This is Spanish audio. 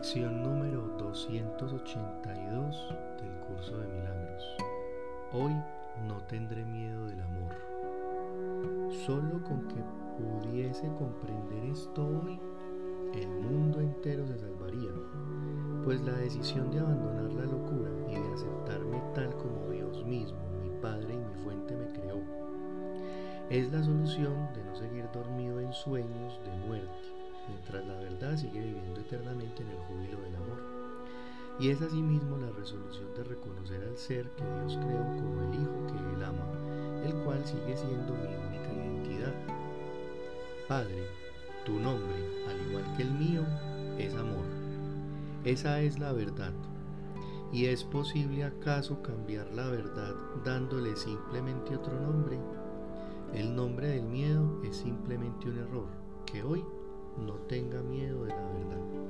Lección número 282 del curso de milagros. Hoy no tendré miedo del amor. Solo con que pudiese comprender esto hoy, el mundo entero se salvaría, pues la decisión de abandonar la locura y de aceptarme tal como Dios mismo, mi Padre y mi fuente me creó, es la solución de no seguir dormido en sueños de muerte mientras la verdad sigue viviendo eternamente en el júbilo del amor. Y es asimismo la resolución de reconocer al ser que Dios creó como el Hijo que Él ama, el cual sigue siendo mi única identidad. Padre, tu nombre, al igual que el mío, es amor. Esa es la verdad. ¿Y es posible acaso cambiar la verdad dándole simplemente otro nombre? El nombre del miedo es simplemente un error que hoy no tenga miedo de la verdad.